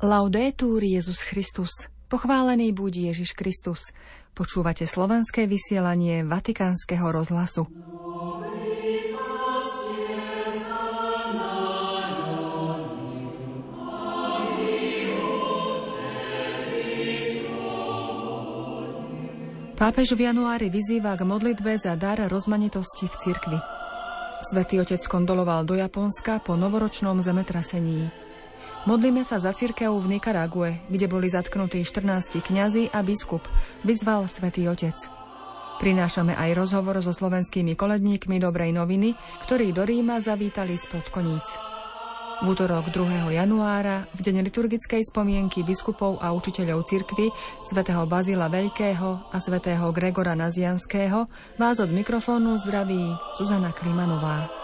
Laudetur Jezus Christus. Pochválený buď Ježiš Kristus. Počúvate slovenské vysielanie Vatikánskeho rozhlasu. Pápež v januári vyzýva k modlitbe za dar rozmanitosti v cirkvi. Svetý otec kondoloval do Japonska po novoročnom zemetrasení. Modlíme sa za cirkev v Nikarague, kde boli zatknutí 14 kňazi a biskup, vyzval svätý Otec. Prinášame aj rozhovor so slovenskými koledníkmi Dobrej noviny, ktorí do Ríma zavítali spod koníc. V útorok 2. januára, v deň liturgickej spomienky biskupov a učiteľov cirkvy svätého Bazila Veľkého a svätého Gregora Nazianského, vás od mikrofónu zdraví Zuzana Klimanová.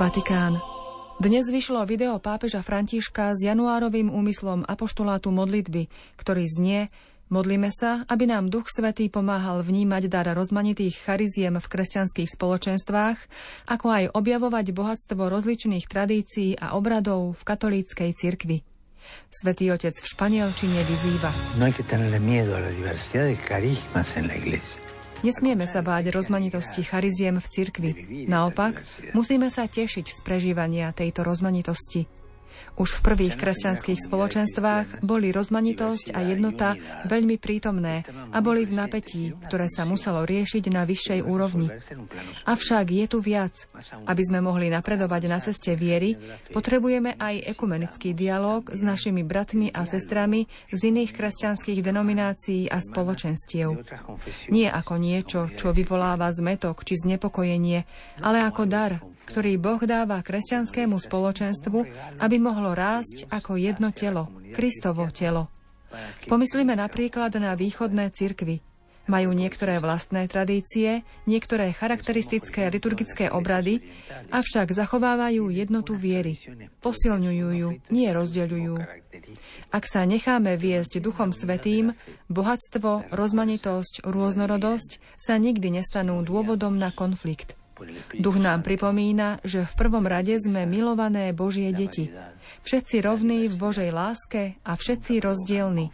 Vatikán. Dnes vyšlo video pápeža Františka s januárovým úmyslom apoštolátu modlitby, ktorý znie Modlíme sa, aby nám Duch Svetý pomáhal vnímať dar rozmanitých chariziem v kresťanských spoločenstvách, ako aj objavovať bohatstvo rozličných tradícií a obradov v katolíckej cirkvi. Svetý otec v španielčine vyzýva. No hay que tenerle miedo a la diversidad de carismas en la iglesia. Nesmieme sa báť rozmanitosti chariziem v cirkvi. Naopak, musíme sa tešiť z prežívania tejto rozmanitosti. Už v prvých kresťanských spoločenstvách boli rozmanitosť a jednota veľmi prítomné a boli v napätí, ktoré sa muselo riešiť na vyššej úrovni. Avšak je tu viac. Aby sme mohli napredovať na ceste viery, potrebujeme aj ekumenický dialog s našimi bratmi a sestrami z iných kresťanských denominácií a spoločenstiev. Nie ako niečo, čo vyvoláva zmetok či znepokojenie, ale ako dar, ktorý Boh dáva kresťanskému spoločenstvu, aby mohlo rásť ako jedno telo, Kristovo telo. Pomyslíme napríklad na východné cirkvy. Majú niektoré vlastné tradície, niektoré charakteristické liturgické obrady, avšak zachovávajú jednotu viery. Posilňujú ju, nie rozdeľujú. Ak sa necháme viesť Duchom Svetým, bohatstvo, rozmanitosť, rôznorodosť sa nikdy nestanú dôvodom na konflikt. Duch nám pripomína, že v prvom rade sme milované Božie deti. Všetci rovní v Božej láske a všetci rozdielni.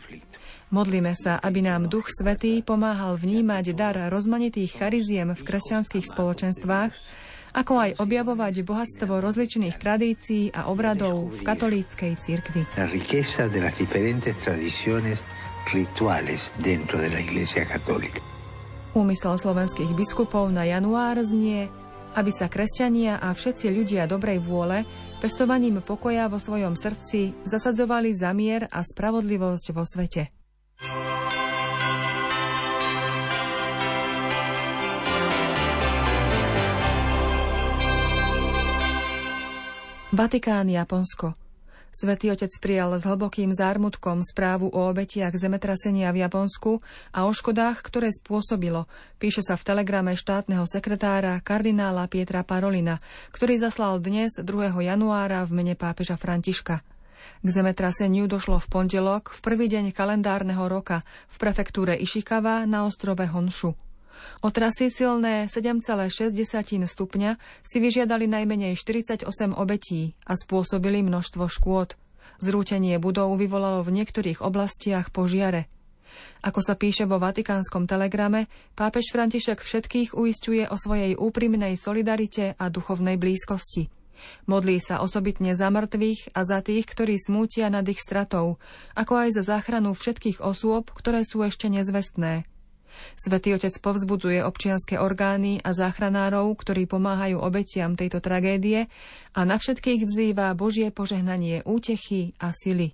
Modlíme sa, aby nám Duch Svetý pomáhal vnímať dar rozmanitých chariziem v kresťanských spoločenstvách, ako aj objavovať bohatstvo rozličných tradícií a obradov v katolíckej cirkvi. rituales dentro de la Iglesia Católica. Úmysel slovenských biskupov na január znie, aby sa kresťania a všetci ľudia dobrej vôle pestovaním pokoja vo svojom srdci zasadzovali za mier a spravodlivosť vo svete. Vatikán, Japonsko. Svetý otec prijal s hlbokým zármutkom správu o obetiach zemetrasenia v Japonsku a o škodách, ktoré spôsobilo, píše sa v telegrame štátneho sekretára kardinála Pietra Parolina, ktorý zaslal dnes 2. januára v mene pápeža Františka. K zemetraseniu došlo v pondelok, v prvý deň kalendárneho roka, v prefektúre Ishikawa na ostrove Honshu. Otrasy silné 7,6 stupňa si vyžiadali najmenej 48 obetí a spôsobili množstvo škôd. Zrútenie budov vyvolalo v niektorých oblastiach požiare. Ako sa píše vo Vatikánskom telegrame, pápež František všetkých uistuje o svojej úprimnej solidarite a duchovnej blízkosti. Modlí sa osobitne za mŕtvych a za tých, ktorí smútia nad ich stratou, ako aj za záchranu všetkých osôb, ktoré sú ešte nezvestné. Svetý otec povzbudzuje občianské orgány a záchranárov, ktorí pomáhajú obetiam tejto tragédie a na všetkých vzýva Božie požehnanie útechy a sily.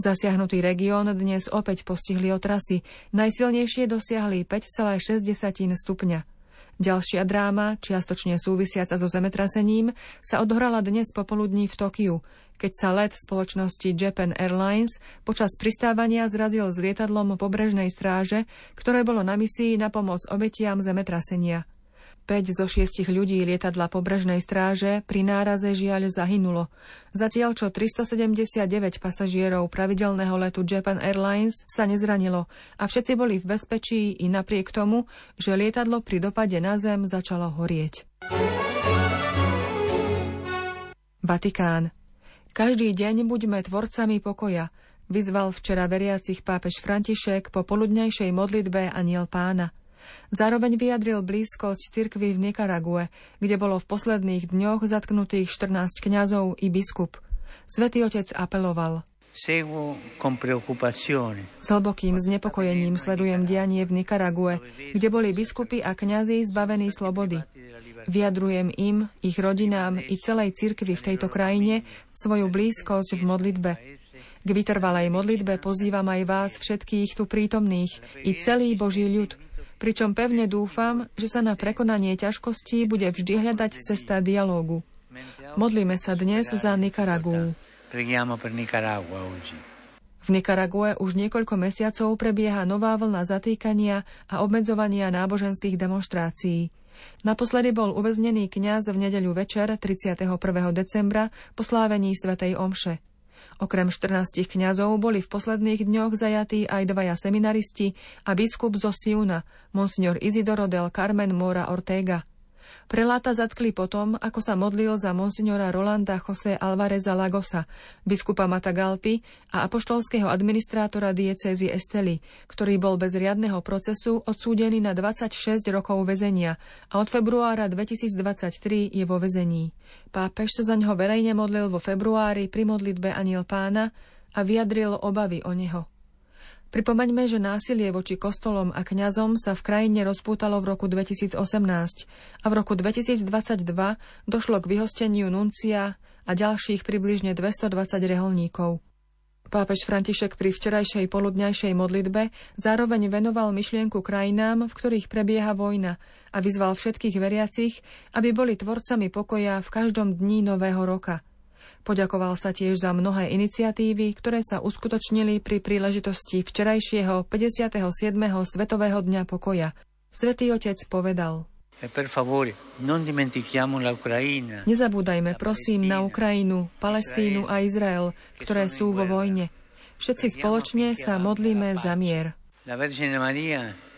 Zasiahnutý región dnes opäť postihli otrasy, najsilnejšie dosiahli 5,6 stupňa. Ďalšia dráma, čiastočne súvisiaca so zemetrasením, sa odohrala dnes popoludní v Tokiu, keď sa let spoločnosti Japan Airlines počas pristávania zrazil s lietadlom pobrežnej stráže, ktoré bolo na misii na pomoc obetiam zemetrasenia. 5 zo 6 ľudí lietadla pobrežnej stráže pri náraze žiaľ zahynulo, zatiaľ čo 379 pasažierov pravidelného letu Japan Airlines sa nezranilo a všetci boli v bezpečí i napriek tomu, že lietadlo pri dopade na zem začalo horieť. Vatikán. Každý deň buďme tvorcami pokoja, vyzval včera veriacich pápež František po poludňajšej modlitbe Aniel pána – Zároveň vyjadril blízkosť cirkvy v Nikarague, kde bolo v posledných dňoch zatknutých 14 kňazov i biskup. Svetý otec apeloval. S hlbokým znepokojením sledujem dianie v Nikarague, kde boli biskupy a kňazi zbavení slobody. Vyjadrujem im, ich rodinám i celej cirkvi v tejto krajine svoju blízkosť v modlitbe. K vytrvalej modlitbe pozývam aj vás všetkých tu prítomných i celý Boží ľud, pričom pevne dúfam, že sa na prekonanie ťažkostí bude vždy hľadať cesta dialógu. Modlíme sa dnes za Nikaragu. V Nikarague už niekoľko mesiacov prebieha nová vlna zatýkania a obmedzovania náboženských demonstrácií. Naposledy bol uväznený kňaz v nedeľu večer 31. decembra po slávení Svetej Omše. Okrem 14 kňazov boli v posledných dňoch zajatí aj dvaja seminaristi a biskup zo Siuna, monsignor Isidoro del Carmen Mora Ortega. Preláta zatkli potom, ako sa modlil za monsignora Rolanda José Alvareza Lagosa, biskupa Matagalpy a apoštolského administrátora diecézy Esteli, ktorý bol bez riadneho procesu odsúdený na 26 rokov väzenia a od februára 2023 je vo väzení. Pápež sa za ňoho verejne modlil vo februári pri modlitbe Aniel pána a vyjadril obavy o neho. Pripomeňme, že násilie voči kostolom a kňazom sa v krajine rozpútalo v roku 2018 a v roku 2022 došlo k vyhosteniu nuncia a ďalších približne 220 reholníkov. Pápež František pri včerajšej poludňajšej modlitbe zároveň venoval myšlienku krajinám, v ktorých prebieha vojna a vyzval všetkých veriacich, aby boli tvorcami pokoja v každom dni nového roka – Poďakoval sa tiež za mnohé iniciatívy, ktoré sa uskutočnili pri príležitosti včerajšieho 57. Svetového dňa pokoja. Svetý otec povedal, Nezabúdajme prosím na Ukrajinu, Palestínu a Izrael, ktoré sú vo vojne. Všetci spoločne sa modlíme za mier.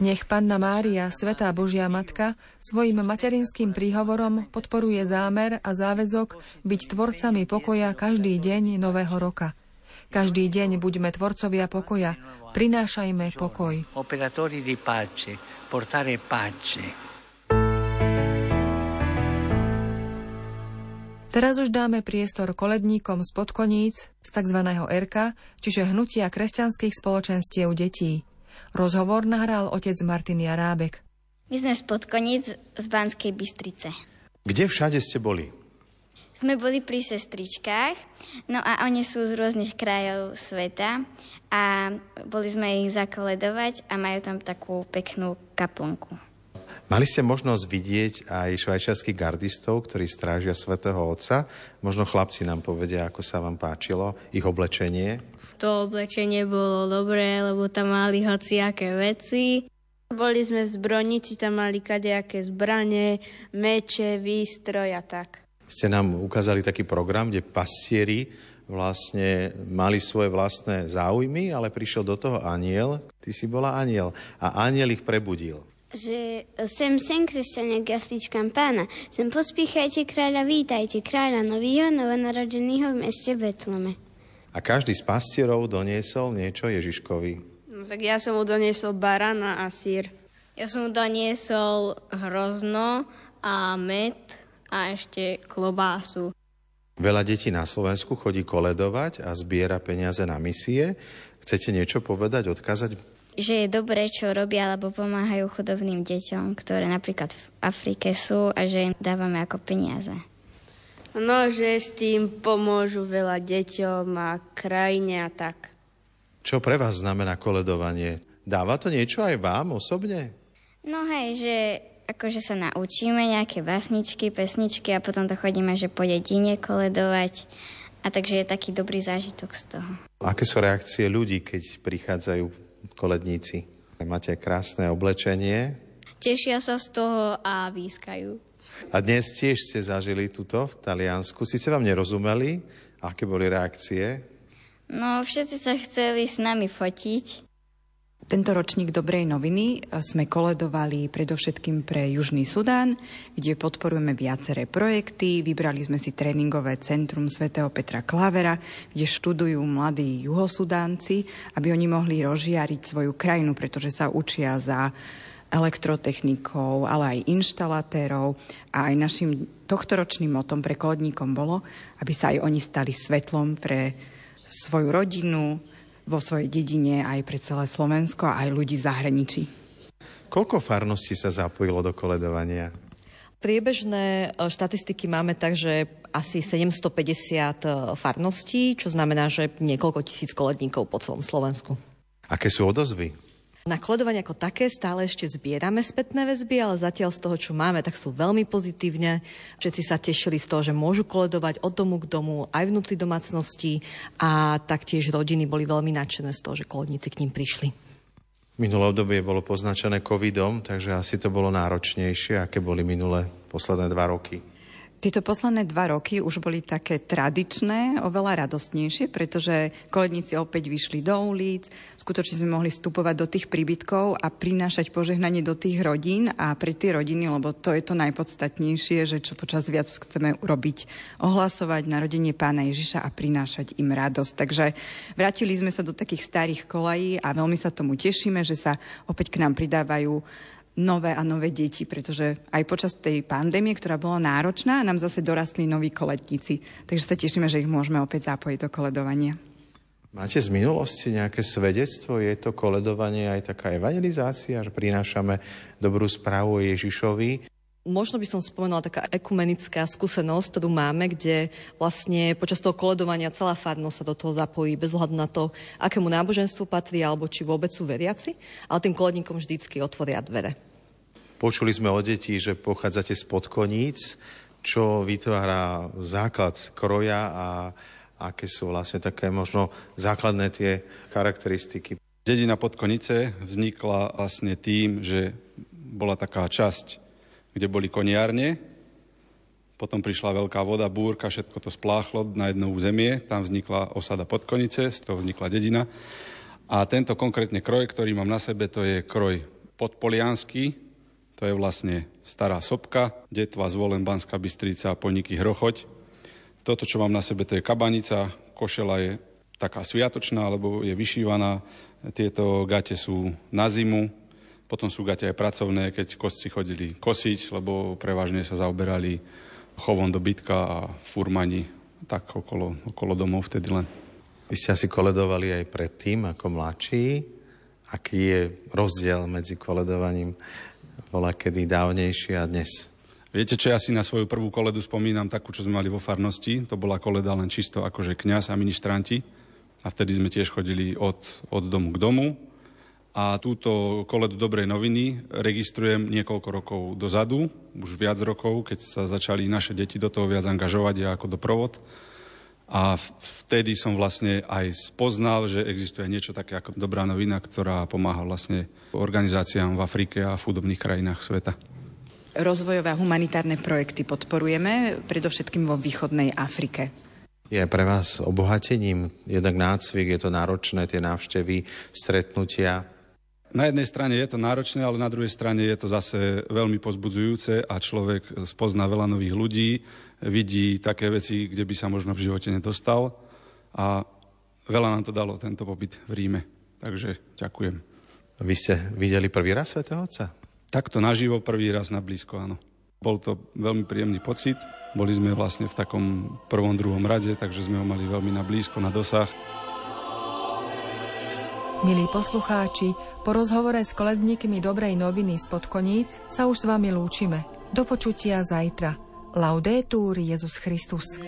Nech Panna Mária, Svetá Božia Matka, svojim materinským príhovorom podporuje zámer a záväzok byť tvorcami pokoja každý deň nového roka. Každý deň buďme tvorcovia pokoja, prinášajme pokoj. Teraz už dáme priestor koledníkom z podkoníc z tzv. RK, čiže Hnutia kresťanských spoločenstiev detí. Rozhovor nahral otec Martin Jarábek. My sme z Podkonic z Banskej Bystrice. Kde všade ste boli? Sme boli pri sestričkách, no a oni sú z rôznych krajov sveta a boli sme ich zakoledovať a majú tam takú peknú kaplnku. Mali ste možnosť vidieť aj švajčiarských gardistov, ktorí strážia svätého Otca. Možno chlapci nám povedia, ako sa vám páčilo ich oblečenie to oblečenie bolo dobré, lebo tam mali hociaké veci. Boli sme v zbrojnici, tam mali kadejaké zbranie, meče, výstroj a tak. Ste nám ukázali taký program, kde pastieri vlastne mali svoje vlastné záujmy, ale prišiel do toho aniel, ty si bola aniel a aniel ich prebudil že sem, sem, kresťania, gasličkám pána, sem pospíchajte kráľa, vítajte kráľa nového novonarodeného v meste Betleme. A každý z pastierov doniesol niečo Ježiškovi. No, tak ja som mu doniesol barana a sír. Ja som mu doniesol hrozno a med a ešte klobásu. Veľa detí na Slovensku chodí koledovať a zbiera peniaze na misie. Chcete niečo povedať, odkázať? Že je dobré, čo robia, alebo pomáhajú chudobným deťom, ktoré napríklad v Afrike sú a že im dávame ako peniaze. No, že s tým pomôžu veľa deťom a krajine a tak. Čo pre vás znamená koledovanie? Dáva to niečo aj vám osobne? No hej, že akože sa naučíme nejaké básničky, pesničky a potom to chodíme, že po dedine koledovať. A takže je taký dobrý zážitok z toho. Aké sú reakcie ľudí, keď prichádzajú koledníci? Máte krásne oblečenie, tešia sa z toho a výskajú. A dnes tiež ste zažili tuto v Taliansku. Sice vám nerozumeli, aké boli reakcie? No, všetci sa chceli s nami fotiť. Tento ročník Dobrej noviny sme koledovali predovšetkým pre Južný Sudán, kde podporujeme viaceré projekty. Vybrali sme si tréningové centrum svätého Petra Klavera, kde študujú mladí juhosudánci, aby oni mohli rozžiariť svoju krajinu, pretože sa učia za elektrotechnikov, ale aj inštalatérov. A aj našim tohtoročným motom pre koledníkom bolo, aby sa aj oni stali svetlom pre svoju rodinu, vo svojej dedine aj pre celé Slovensko a aj ľudí v zahraničí. Koľko farností sa zapojilo do koledovania? Priebežné e, štatistiky máme tak, že asi 750 e, farností, čo znamená, že niekoľko tisíc koledníkov po celom Slovensku. Aké sú odozvy? Na kledovanie ako také stále ešte zbierame spätné väzby, ale zatiaľ z toho, čo máme, tak sú veľmi pozitívne. Všetci sa tešili z toho, že môžu koledovať od domu k domu, aj vnútri domácnosti a taktiež rodiny boli veľmi nadšené z toho, že koledníci k ním prišli. Minulé obdobie bolo poznačené covidom, takže asi to bolo náročnejšie, aké boli minulé posledné dva roky. Tieto posledné dva roky už boli také tradičné, oveľa radostnejšie, pretože koledníci opäť vyšli do ulic, skutočne sme mohli vstupovať do tých príbytkov a prinášať požehnanie do tých rodín a pre tie rodiny, lebo to je to najpodstatnejšie, že čo počas viac chceme urobiť, ohlasovať narodenie pána Ježiša a prinášať im radosť. Takže vrátili sme sa do takých starých kolají a veľmi sa tomu tešíme, že sa opäť k nám pridávajú nové a nové deti, pretože aj počas tej pandémie, ktorá bola náročná, nám zase dorastli noví koletníci. Takže sa tešíme, že ich môžeme opäť zapojiť do koledovania. Máte z minulosti nejaké svedectvo? Je to koledovanie aj taká evangelizácia, že prinášame dobrú správu o Ježišovi? Možno by som spomenula taká ekumenická skúsenosť, ktorú máme, kde vlastne počas toho koledovania celá farnosť sa do toho zapojí, bez ohľadu na to, akému náboženstvu patrí, alebo či vôbec sú veriaci, ale tým koledníkom vždycky otvoria dvere. Počuli sme o detí, že pochádzate z podkoníc, čo vytvára základ kroja a aké sú vlastne také možno základné tie charakteristiky. Dedina Podkonice vznikla vlastne tým, že bola taká časť kde boli koniárne. Potom prišla veľká voda, búrka, všetko to spláchlo na jedno územie. Tam vznikla osada Podkonice, z toho vznikla dedina. A tento konkrétne kroj, ktorý mám na sebe, to je kroj podpolianský. To je vlastne stará sopka, Detva, Zvolen, Banská Bystrica, Poniky, Hrochoť. Toto, čo mám na sebe, to je kabanica. Košela je taká sviatočná, alebo je vyšívaná. Tieto gate sú na zimu, potom sú gate aj pracovné, keď kostci chodili kosiť, lebo prevažne sa zaoberali chovom dobytka a furmani tak okolo, okolo domov vtedy len. Vy ste asi koledovali aj predtým ako mladší. Aký je rozdiel medzi koledovaním bola kedy dávnejšie a dnes? Viete, čo ja si na svoju prvú koledu spomínam, takú, čo sme mali vo farnosti. To bola koleda len čisto akože kňaz a ministranti. A vtedy sme tiež chodili od, od domu k domu a túto koledu Dobrej noviny registrujem niekoľko rokov dozadu, už viac rokov, keď sa začali naše deti do toho viac angažovať ja ako doprovod. A vtedy som vlastne aj spoznal, že existuje niečo také ako Dobrá novina, ktorá pomáha vlastne organizáciám v Afrike a v chudobných krajinách sveta. Rozvojové a humanitárne projekty podporujeme, predovšetkým vo východnej Afrike. Je pre vás obohatením, jednak nácvik, je to náročné, tie návštevy, stretnutia, na jednej strane je to náročné, ale na druhej strane je to zase veľmi pozbudzujúce a človek spozná veľa nových ľudí, vidí také veci, kde by sa možno v živote nedostal a veľa nám to dalo tento pobyt v Ríme. Takže ďakujem. Vy ste videli prvý raz Svetého Otca? Takto naživo prvý raz na blízko, áno. Bol to veľmi príjemný pocit. Boli sme vlastne v takom prvom, druhom rade, takže sme ho mali veľmi na blízko, na dosah. Milí poslucháči, po rozhovore s koledníkmi Dobrej noviny z Podkoníc sa už s vami lúčime. Do počutia zajtra. Laudetur Jezus Christus.